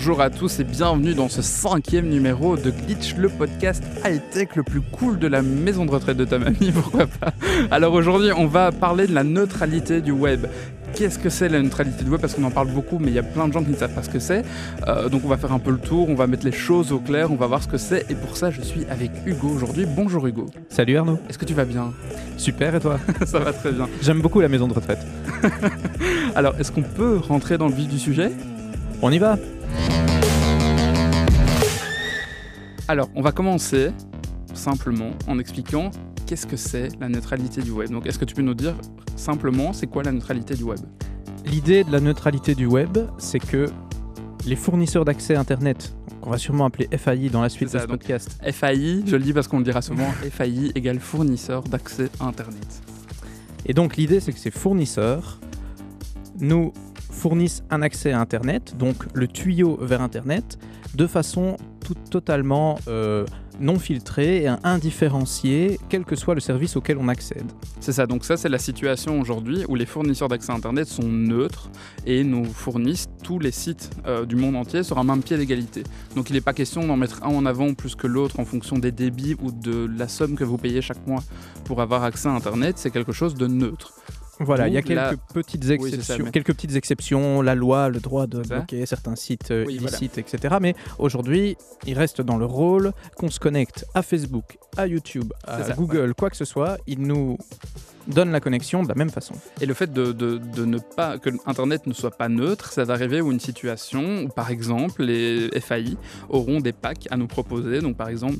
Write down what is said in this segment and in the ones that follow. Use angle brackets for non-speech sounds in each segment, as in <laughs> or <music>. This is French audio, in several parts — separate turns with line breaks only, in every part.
Bonjour à tous et bienvenue dans ce cinquième numéro de Glitch, le podcast high-tech le plus cool de la maison de retraite de ta mamie, <laughs> pourquoi pas. Alors aujourd'hui, on va parler de la neutralité du web. Qu'est-ce que c'est la neutralité du web? Parce qu'on en parle beaucoup, mais il y a plein de gens qui ne savent pas ce que c'est. Euh, donc on va faire un peu le tour, on va mettre les choses au clair, on va voir ce que c'est. Et pour ça, je suis avec Hugo aujourd'hui. Bonjour Hugo.
Salut Arnaud.
Est-ce que tu vas bien?
Super et toi? <laughs>
Ça va très bien.
J'aime beaucoup la maison de retraite. <laughs>
Alors, est-ce qu'on peut rentrer dans le vif du sujet?
On y va
Alors, on va commencer simplement en expliquant qu'est-ce que c'est la neutralité du web. Donc, est-ce que tu peux nous dire simplement c'est quoi la neutralité du web?
L'idée de la neutralité du web, c'est que les fournisseurs d'accès Internet, qu'on va sûrement appeler FAI dans la suite de ce podcast,
FAI, je le dis parce qu'on le dira souvent, <laughs> FAI égale fournisseur d'accès à Internet.
et donc l'idée c'est que ces fournisseurs nous fournissent un accès à Internet, donc le tuyau vers Internet, de façon totalement euh, non filtrée et indifférenciée, quel que soit le service auquel on accède.
C'est ça, donc ça c'est la situation aujourd'hui où les fournisseurs d'accès à Internet sont neutres et nous fournissent tous les sites euh, du monde entier sur un même pied d'égalité. Donc il n'est pas question d'en mettre un en avant plus que l'autre en fonction des débits ou de la somme que vous payez chaque mois pour avoir accès à Internet, c'est quelque chose de neutre.
Voilà, il y a quelques
la-
petites exceptions,
ça,
quelques petites exceptions, la loi, le droit de bloquer certains sites euh,
voilà.
illicites, etc. Mais aujourd'hui, il reste dans le rôle qu'on se connecte à Facebook, à YouTube, à
ça,
Google, quoi que ce soit, il nous donne la connexion de la même façon.
Et le fait de, de- de ne pas que Internet ne soit pas neutre, ça va arriver où une situation où, par exemple, les FAI auront des packs à nous proposer. Donc, par exemple,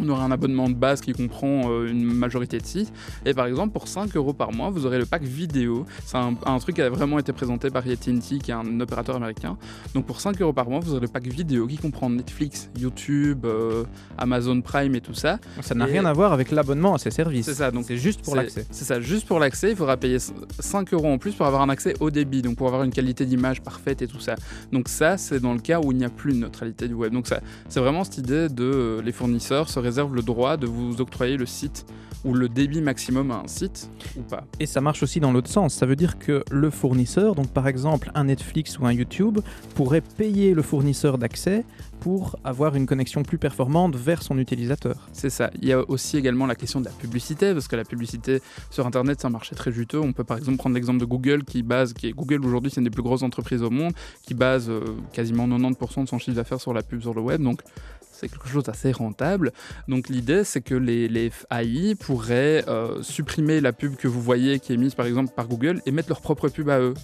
on aura un abonnement de base qui comprend euh, une majorité de sites. Et par exemple, pour 5 euros par mois, vous aurez le pack vidéo. C'est un, un truc qui a vraiment été présenté par AT&T, qui est un opérateur américain. Donc pour 5 euros par mois, vous aurez le pack vidéo qui comprend Netflix, YouTube, euh, Amazon Prime et tout ça.
Ça n'a rien à voir avec l'abonnement à ces services.
C'est ça, donc
C'est juste pour l'accès.
C'est ça, juste pour l'accès, il faudra payer 5 euros en plus pour avoir un accès au débit, donc pour avoir une qualité d'image parfaite et tout ça. Donc ça, c'est dans le cas où il n'y a plus de neutralité du web. Donc ça, c'est vraiment cette idée de euh, les fournisseurs se réservent le droit de vous octroyer le site ou le débit maximum à un site ou pas.
Et ça marche aussi dans l'autre sens. Ça veut dire que le fournisseur, donc par exemple un Netflix ou un YouTube, pourrait payer le fournisseur d'accès pour avoir une connexion plus performante vers son utilisateur.
C'est ça. Il y a aussi également la question de la publicité, parce que la publicité sur Internet, c'est un marché très juteux. On peut par exemple prendre l'exemple de Google, qui base, qui est Google aujourd'hui, c'est une des plus grosses entreprises au monde, qui base euh, quasiment 90% de son chiffre d'affaires sur la pub sur le web. Donc c'est quelque chose d'assez rentable. Donc l'idée, c'est que les, AI pourraient euh, supprimer la pub que vous voyez qui est mise par exemple par Google et mettre leur propre pub à eux.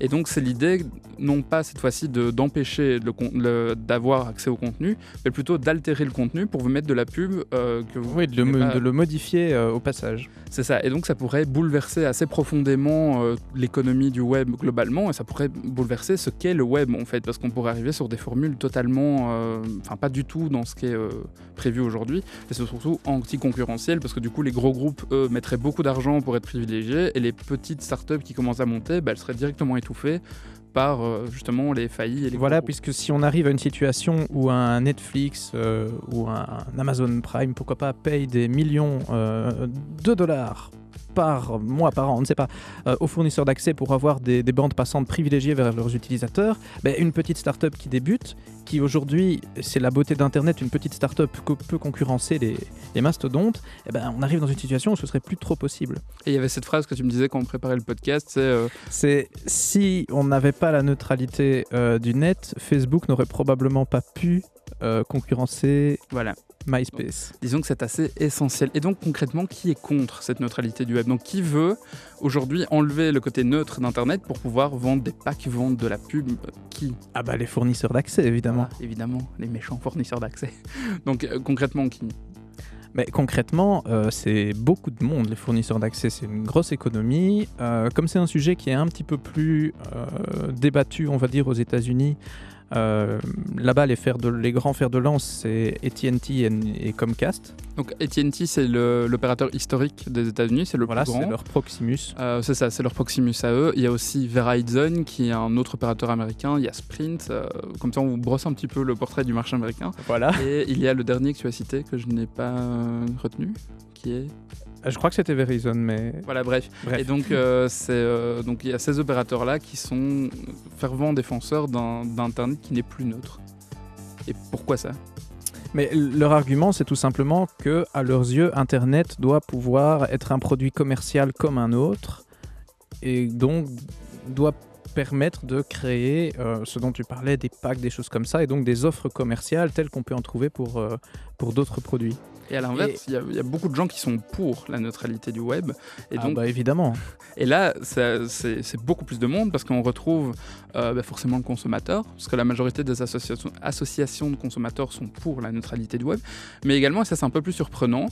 Et donc c'est l'idée, non pas cette fois-ci de- d'empêcher le le- d'avoir accès au contenu, mais plutôt d'altérer le contenu pour vous mettre de la pub euh, que vous...
Oui, de le,
pas-
de modifier euh, au passage.
C'est ça. Et donc ça pourrait bouleverser assez profondément euh, l'économie du web globalement, et ça pourrait bouleverser ce qu'est le web en fait, parce qu'on pourrait arriver sur des formules totalement, enfin pas du tout dans ce qui est prévu aujourd'hui, et c'est surtout anti-concurrentiel, parce que du coup les gros groupes, eux, mettraient beaucoup d'argent pour être privilégiés, et les petites startups qui commencent à monter, bah, elles seraient directement par euh, justement les faillis et les
Voilà, puisque si on arrive à une situation où un Netflix euh, ou un, un Amazon Prime, pourquoi pas, paye des millions euh, de dollars par mois, par an, on ne sait pas, euh, aux fournisseurs d'accès pour avoir des, des bandes passantes privilégiées vers leurs utilisateurs, ben, une petite start-up qui débute, qui aujourd'hui, c'est la beauté d'Internet, une petite start-up que peut concurrencer les, les mastodontes, eh ben, on arrive dans une situation où ce serait plus trop possible.
Et il y avait cette phrase que tu me disais quand on préparait le podcast, c'est euh,
C'est si on n'avait pas la neutralité euh, du net, Facebook n'aurait probablement pas pu euh, concurrencer
voilà.
MySpace.
Disons que c'est assez essentiel. Et donc concrètement, qui est contre cette neutralité du web? Donc qui veut aujourd'hui enlever le côté neutre d'Internet pour pouvoir vendre des packs, vendre de la pub? Qui?
Ah bah les fournisseurs d'accès évidemment.
Ah, Évidemment, les méchants fournisseurs d'accès. <laughs> Donc euh, concrètement, qui?
Mais concrètement, euh, c'est beaucoup de monde les fournisseurs d'accès, c'est une grosse économie. Euh, comme c'est un sujet qui est un petit peu plus euh, débattu, on va dire aux États-Unis. Euh, Là-bas, les, fers de- les grands fers de lance, c'est AT&T et, et Comcast.
Donc AT&T, c'est l'opérateur historique des États-Unis, c'est le
Voilà,
plus
c'est
grand.
leur Proximus.
Euh, c'est ça, c'est leur Proximus à eux. Il y a aussi Verizon, qui est un autre opérateur américain. Il y a Sprint. euh, comme ça, on vous brosse un petit peu le portrait du marché américain.
Voilà.
Et il y a le dernier que tu as cité, que je n'ai pas retenu, qui est
Je crois que c'était Verizon, mais.
Voilà, bref.
Bref.
Et donc, c'est donc il y a ces opérateurs-là qui sont fervents défenseurs d'Internet qui n'est plus neutre. Et pourquoi ça?
Mais leur argument, c'est tout simplement que, à leurs yeux, Internet doit pouvoir être un produit commercial comme un autre, et donc doit permettre de créer euh, ce dont tu parlais, des packs, des choses comme ça, et donc des offres commerciales telles qu'on peut en trouver pour, euh, pour d'autres produits.
Et à l'inverse, il y, a beaucoup de gens qui sont pour la neutralité du web. Et
ah
donc,
bah évidemment.
Et là, c'est beaucoup plus de monde parce qu'on retrouve euh, bah, forcément le consommateur, parce que la majorité des associations, associations de consommateurs sont pour la neutralité du web. Mais également, et ça c'est un peu plus surprenant,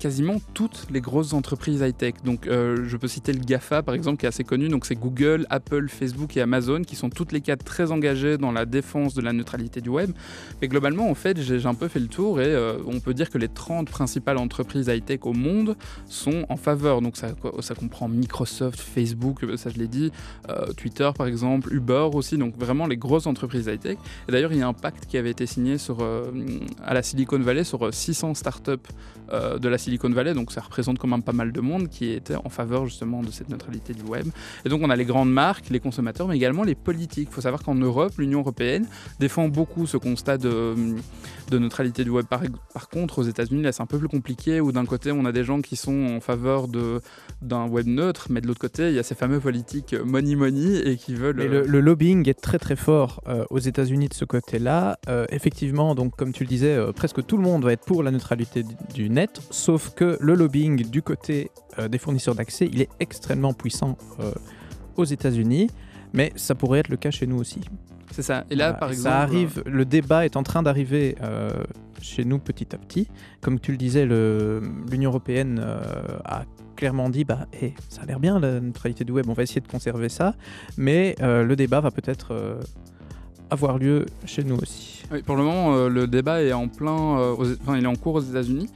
quasiment toutes les grosses entreprises high-tech. Donc, euh, je peux citer le GAFA, par exemple, qui est assez connu. Donc, c'est Google, Apple, Facebook et Amazon, qui sont toutes les quatre très engagées dans la défense de la neutralité du web. Mais globalement, en fait, j'ai un peu fait le tour et euh, on peut dire que les 30 principales entreprises high-tech au monde sont en faveur. Donc, ça, comprend Microsoft, Facebook, ça je l'ai dit, euh, Twitter, par exemple, Uber aussi. Donc, vraiment les grosses entreprises high-tech. Et d'ailleurs, il y a un pacte qui avait été signé sur, à la Silicon Valley sur 600 startups de la Silicon Silicon Valley, donc ça représente quand même pas mal de monde qui était en faveur justement de cette neutralité du web. Et donc on a les grandes marques, les consommateurs, mais également les politiques. Il faut savoir qu'en Europe, l'Union européenne défend beaucoup ce constat de, neutralité du web. Par, contre, aux États-Unis, là c'est un peu plus compliqué, où d'un côté on a des gens qui sont en faveur d'un web neutre, mais de l'autre côté il y a ces fameux politiques money money et qui veulent...
le, le, lobbying est très très fort euh, aux États-Unis de ce côté-là. Euh, effectivement, donc comme tu le disais, euh, presque tout le monde va être pour la neutralité du net, sauf Sauf que le lobbying du côté euh, des fournisseurs d'accès, il est extrêmement puissant euh, aux États-Unis, mais ça pourrait être le cas chez nous aussi.
C'est ça. Et là, par exemple,
ça arrive. Le débat est en train d'arriver euh, chez nous petit à petit. Comme tu le disais, l'Union européenne a clairement dit bah, ça a l'air bien la neutralité du web, on va essayer de conserver ça, mais le débat va peut-être avoir lieu chez nous aussi.
Oui, pour le moment, le débat est en plein, enfin, il est en cours aux États-Unis.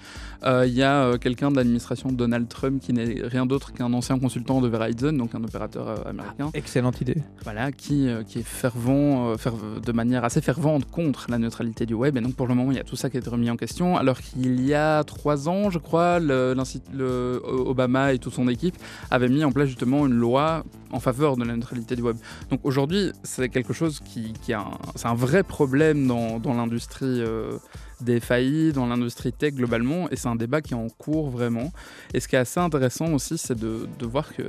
Euh, il y a euh, quelqu'un de l'administration de Donald Trump qui n'est rien d'autre qu'un ancien consultant de Verizon, donc un opérateur euh, américain.
Ah, excellente idée.
Voilà, qui, qui est fervent, de manière assez fervente contre la neutralité du web. Et donc pour le moment, il y a tout ça qui est remis en question. Alors qu'il y a trois ans, je crois, le, le, Obama et toute son équipe avaient mis en place justement une loi en faveur de la neutralité du web. Donc aujourd'hui, c'est quelque chose qui, qui a c'est un vrai problème dans, dans l'industrie des faillites dans l'industrie tech globalement, et c'est un débat qui est en cours vraiment. Et ce qui est assez intéressant aussi, c'est de, de voir que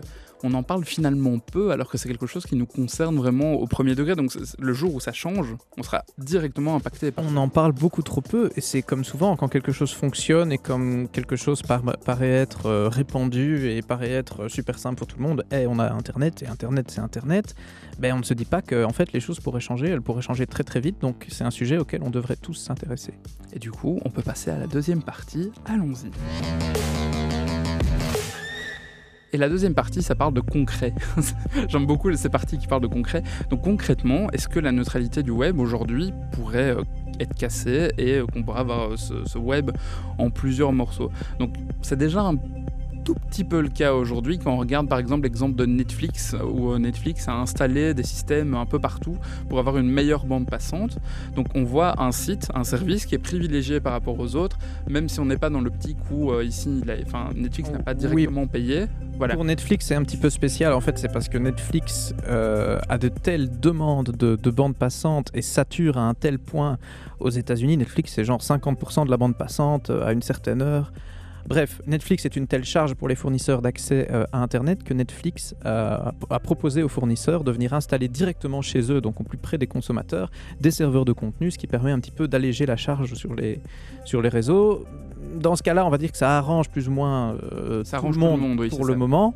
on en parle finalement peu, alors que c'est quelque chose qui nous concerne vraiment au premier degré. Donc le jour où ça change, on sera directement impacté.
On en parle beaucoup trop peu, et c'est comme souvent quand quelque chose fonctionne et comme quelque chose paraît être euh, répandu et paraît être super simple pour tout le monde. Et eh, on a Internet, et Internet c'est Internet. Ben on ne se dit pas que en fait les choses pourraient changer, elles pourraient changer très très vite. Donc c'est un sujet auquel on devrait tous s'intéresser.
Et du coup, on peut passer à la deuxième partie. Allons-y. Et la deuxième partie, ça parle de concret. <laughs> J'aime beaucoup ces parties qui parlent de concret. Donc concrètement, est-ce que la neutralité du web aujourd'hui pourrait euh, être cassée et qu'on pourrait avoir euh, ce, ce, web en plusieurs morceaux? Donc c'est déjà un tout petit peu le cas aujourd'hui quand on regarde par exemple l'exemple de Netflix où euh, Netflix a installé des systèmes un peu partout pour avoir une meilleure bande passante. Donc on voit un site, un service qui est privilégié par rapport aux autres, même si on n'est pas dans le petit coup euh, ici, enfin, Netflix n'a pas directement payé.
Voilà. Pour Netflix, c'est un petit peu spécial. En fait, c'est parce que Netflix euh, a de telles demandes de, de bande passante et sature à un tel point aux États-Unis. Netflix, c'est genre 50% de la bande passante à une certaine heure. Bref, Netflix est une telle charge pour les fournisseurs d'accès euh, à Internet que Netflix a, proposé aux fournisseurs de venir installer directement chez eux, donc au plus près des consommateurs, des serveurs de contenu, ce qui permet un petit peu d'alléger la charge sur les, sur les réseaux. Dans ce cas-là, on va dire que ça arrange plus ou moins euh,
ça tout, le monde,
pour le moment.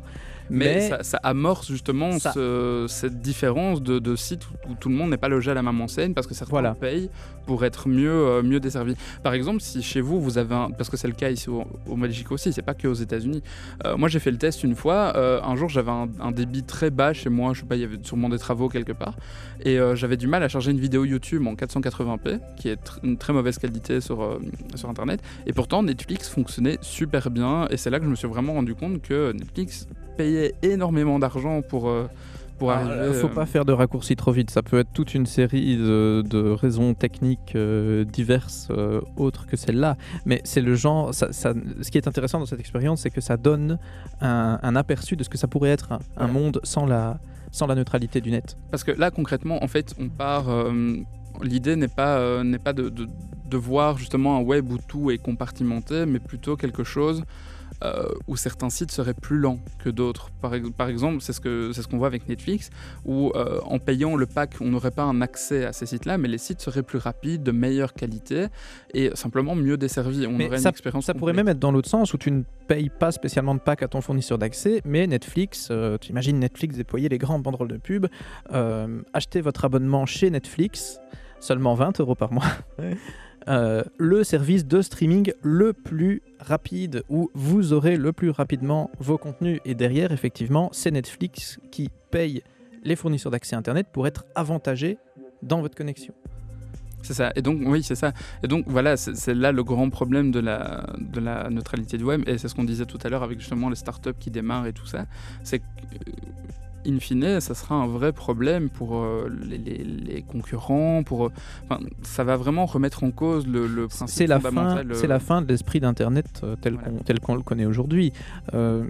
Mais, ça, amorce justement cette différence de, sites où, tout le monde n'est pas logé à la même enseigne parce que certains voilà. payent pour être mieux, euh, mieux desservis. Par exemple, si chez vous, vous avez un. Parce que c'est le cas ici au, au Belgique aussi, c'est pas que aux États-Unis. Euh, moi, j'ai fait le test une fois. Euh, un jour, j'avais un, débit très bas chez moi. Je sais pas, il y avait sûrement des travaux quelque part. Et j'avais du mal à charger une vidéo YouTube en 480p, qui est une très mauvaise qualité sur, sur Internet. Et pourtant, Netflix fonctionnait super bien. Et c'est là que je me suis vraiment rendu compte que Netflix payait énormément d'argent pour, pour
Ah,
arriver.
faut
euh,
pas faire de raccourcis trop vite. Ça peut être toute une série de, de raisons techniques euh, diverses euh, autres que celle-là. Mais c'est le genre. Ça, ça- ce qui est intéressant dans cette expérience, c'est que ça donne un, un aperçu de ce que ça pourrait être un, un
Ouais.
monde sans la, sans la neutralité du net.
Parce que là, concrètement, en fait, on part. euh, L'idée n'est pas, euh, n'est pas de, de- de voir justement un web où tout est compartimenté, mais plutôt quelque chose euh, où certains sites seraient plus lents que d'autres. Par, ex- par exemple, c'est ce qu'on ce qu'on voit avec Netflix, où euh, en payant le pack, on n'aurait pas un accès à ces sites-là, mais les sites seraient plus rapides, de meilleure qualité et simplement mieux desservis. On
Mais
aurait
ça,
une expérience.
ça pourrait
complète.
même être dans l'autre sens où tu ne payes pas spécialement de pack à ton fournisseur d'accès, mais Netflix, euh, tu imagines Netflix déployer les grands banderoles de pub, euh, achetez votre abonnement chez Netflix, seulement 20 euros par mois. Euh, le service de streaming le plus rapide où vous aurez le plus rapidement vos contenus et derrière effectivement c'est Netflix qui paye les fournisseurs d'accès internet pour être avantagés dans votre connexion.
C'est ça. Et donc, oui, c'est ça. Et donc, voilà, c'est là le grand problème de la, de la neutralité du web. Et c'est ce qu'on disait tout à l'heure avec justement les startups qui démarrent et tout ça. C'est euh, in fine, ça sera un vrai problème pour euh, les, les- les concurrents. Pour, euh, enfin, ça va vraiment remettre en cause le, le principe
C'est la, fin,
fondamental. euh,
c'est la fin de l'esprit d'Internet tel
Voilà.
qu'on tel qu'on le connaît aujourd'hui. Euh,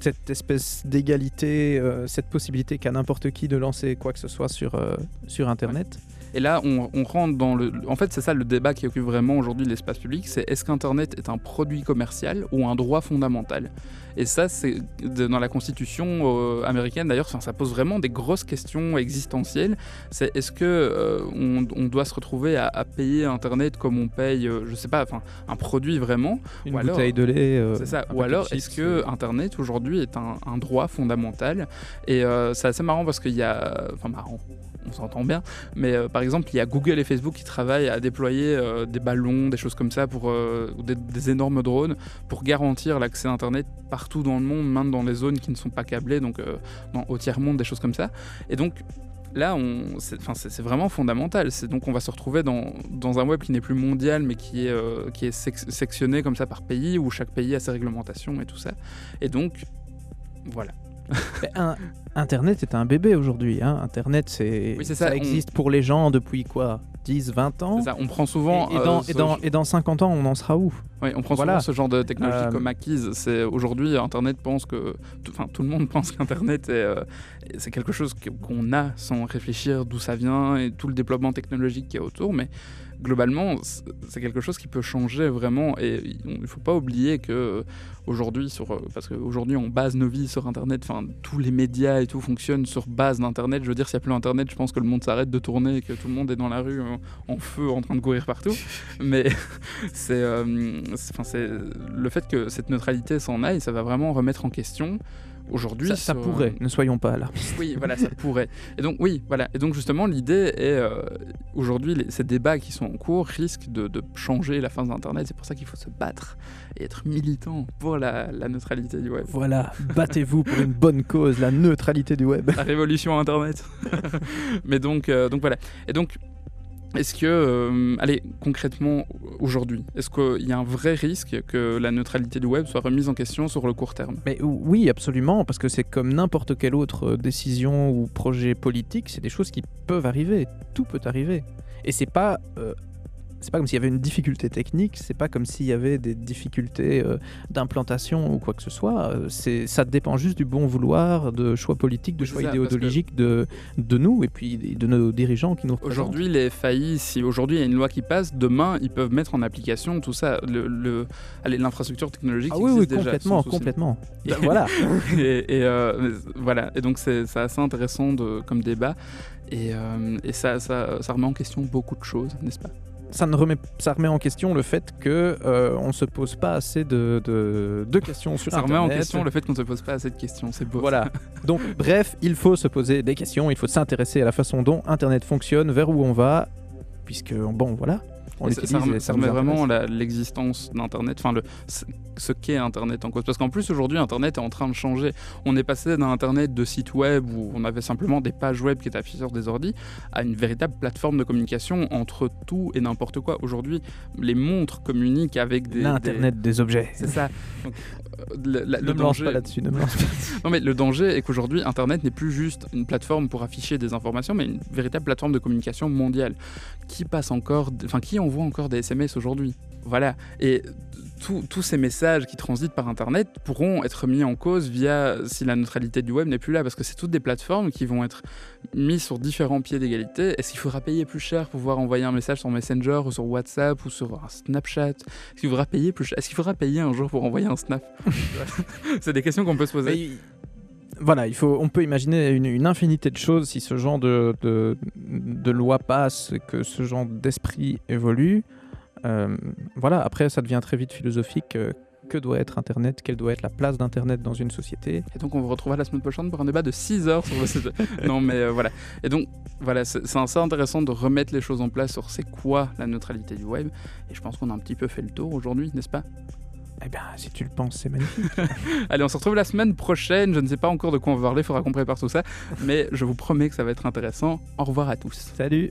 cette espèce d'égalité, cette possibilité qu'a n'importe qui de lancer quoi que ce soit sur, sur Internet.
Et là, on, on rentre dans le. En fait, c'est ça le débat qui occupe vraiment aujourd'hui l'espace public c'est est-ce qu'Internet est un produit commercial ou un droit fondamental? Et ça, c'est dans la Constitution euh, américaine d'ailleurs, ça pose vraiment des grosses questions existentielles. C'est est-ce que euh, on, on doit se retrouver à, à payer Internet comme on paye, euh, je sais pas, enfin, un produit vraiment?
Une
Ou alors-
bouteille de lait. euh,
c'est ça. Ou alors, est-ce que
euh,
Internet aujourd'hui est un, un droit fondamental? Et c'est assez marrant parce qu'il y a. Enfin, marrant, on s'entend bien. Mais euh, par exemple, il y a Google et Facebook qui travaillent à déployer euh, des ballons, des choses comme ça, pour, euh, ou des, des énormes drones, pour garantir l'accès à Internet partout dans le monde, même dans les zones qui ne sont pas câblées, donc euh, dans, au tiers-monde, des choses comme ça. Et donc. Là, c'est vraiment fondamental. Donc on va se retrouver dans, un web qui n'est plus mondial, mais qui est, euh, qui est sec- sectionné comme ça par pays, où chaque pays a ses réglementations et tout ça. Et donc, voilà. <laughs>
un- Internet est un bébé aujourd'hui. hein. Internet, c'est,
Oui, c'est
ça,
on-
existe pour les gens depuis quoi? 10, 20 ans?
C'est ça. On prend souvent.
et, et dans,
euh,
et,
ce-
dans, et dans 50 ans, on en sera où?
Oui, on prend
Voilà.
souvent ce genre de technologie
Euh,
comme acquise. C'est aujourd'hui Internet pense que, enfin tout le monde <laughs> pense qu'Internet est, euh, c'est quelque chose qu'on a sans réfléchir d'où ça vient et tout le développement technologique qui est autour, mais globalement c'est quelque chose qui peut changer vraiment et il ne faut pas oublier que euh, aujourd'hui sur parce qu'aujourd'hui on base nos vies sur Internet, enfin tous les médias et tout fonctionnent sur base d'Internet. Je veux dire s'il n'y a plus Internet, je pense que le monde s'arrête de tourner et que tout le monde est dans la rue en feu en train de courir partout, <laughs> mais <laughs> euh, c'est le fait que cette neutralité s'en aille, ça va vraiment remettre en question aujourd'hui.
ça, ça
sur-
pourrait, ne soyons pas là. <laughs>
Oui, voilà, ça pourrait. Et donc oui, voilà. Et donc justement, l'idée est euh, aujourd'hui, les- ces débats qui sont en cours risquent de, de changer la face d'Internet. C'est pour ça qu'il faut se battre et être militant pour la, la neutralité du web.
Voilà, battez-vous pour une bonne cause, la neutralité du web.
La révolution Internet. <laughs> Mais donc, euh, donc voilà. Et donc. Est-ce que, euh, allez, concrètement, aujourd'hui, est-ce qu'il y a un vrai risque que la neutralité du web soit remise en question sur le court terme?
Oui, absolument, parce que c'est comme n'importe quelle autre euh, décision ou projet politique, c'est des choses qui peuvent arriver. Tout peut arriver. Et c'est pas. euh, c'est pas comme s'il y avait une difficulté technique, c'est pas comme s'il y avait des difficultés euh, d'implantation ou quoi que ce soit. euh, c'est, ça dépend juste du bon vouloir, de choix politiques, de
Oui,
choix
ça,
idéologiques de, de nous et puis de nos dirigeants qui nous représentent.
Aujourd'hui, les FAI, si aujourd'hui il y a une loi qui passe, demain ils peuvent mettre en application tout ça. Le, le- allez, l'infrastructure technologique
Ah oui, oui,
existe déjà,
complètement, complètement. <laughs> Voilà. <laughs>
et, et, euh, voilà. Et donc c'est c'est assez intéressant de, comme débat. Et, euh, et ça, ça, ça remet en question beaucoup de choses, n'est-ce pas?
Ça, ne remet, ça remet en question le fait que euh, on se pose pas assez de, de, de questions sur
Ça remet en
Internet.
question le fait qu'on ne se pose pas assez de questions. C'est beau.
Voilà. <laughs> Donc, bref, il faut se poser des questions, il faut s'intéresser à la façon dont Internet fonctionne, vers où on va, puisque, bon, voilà. On
ça- ça, remet- ça vraiment l'existence d'Internet, enfin le, ce- qu'est Internet en cause. Parce qu'en plus aujourd'hui, Internet est en train de changer. On est passé d'un Internet de site web où on avait simplement des pages web qui étaient affichées sur des ordis à une véritable plateforme de communication entre tout et n'importe quoi. Aujourd'hui, les montres communiquent avec des...
L'internet des objets.
C'est ça. Donc, euh, le, la-
Ne
le danger-
pas là-dessus, ne pas. <laughs>
non mais le danger est qu'aujourd'hui Internet n'est plus juste une plateforme pour afficher des informations, mais une véritable plateforme de communication mondiale. Qui passe encore, enfin qui envoie encore des SMS aujourd'hui Voilà. Et tous- tous ces messages qui transitent par Internet pourront être mis en cause via si la neutralité du web n'est plus là, parce que c'est toutes des plateformes qui vont être mises sur différents pieds d'égalité. Est-ce qu'il faudra payer plus cher pour pouvoir envoyer un message sur Messenger ou sur WhatsApp ou sur un Snapchat? Est-ce qu'il faudra payer plus cher Est-ce qu'il faudra payer un jour pour envoyer un snap? <laughs> C'est des questions qu'on peut se poser.
Voilà, il faut, on peut imaginer une, une infinité de choses si ce genre de, de, de loi passe, que ce genre d'esprit évolue. Euh, voilà, après, ça devient très vite philosophique. euh, que doit être Internet Quelle doit être la place d'Internet dans une société
Et donc on vous retrouvera la semaine prochaine pour un débat de 6 heures sur le sujet. <laughs> non mais euh, voilà. Et donc voilà, c'est c'est assez intéressant de remettre les choses en place sur c'est quoi la neutralité du web. Et je pense qu'on a un petit peu fait le tour aujourd'hui, n'est-ce pas?
Eh bien, si tu le penses, c'est magnifique. <laughs>
Allez, on se retrouve la semaine prochaine. Je ne sais pas encore de quoi on va parler, il faudra qu'on prépare tout ça. Mais je vous promets que ça va être intéressant. Au revoir à tous.
Salut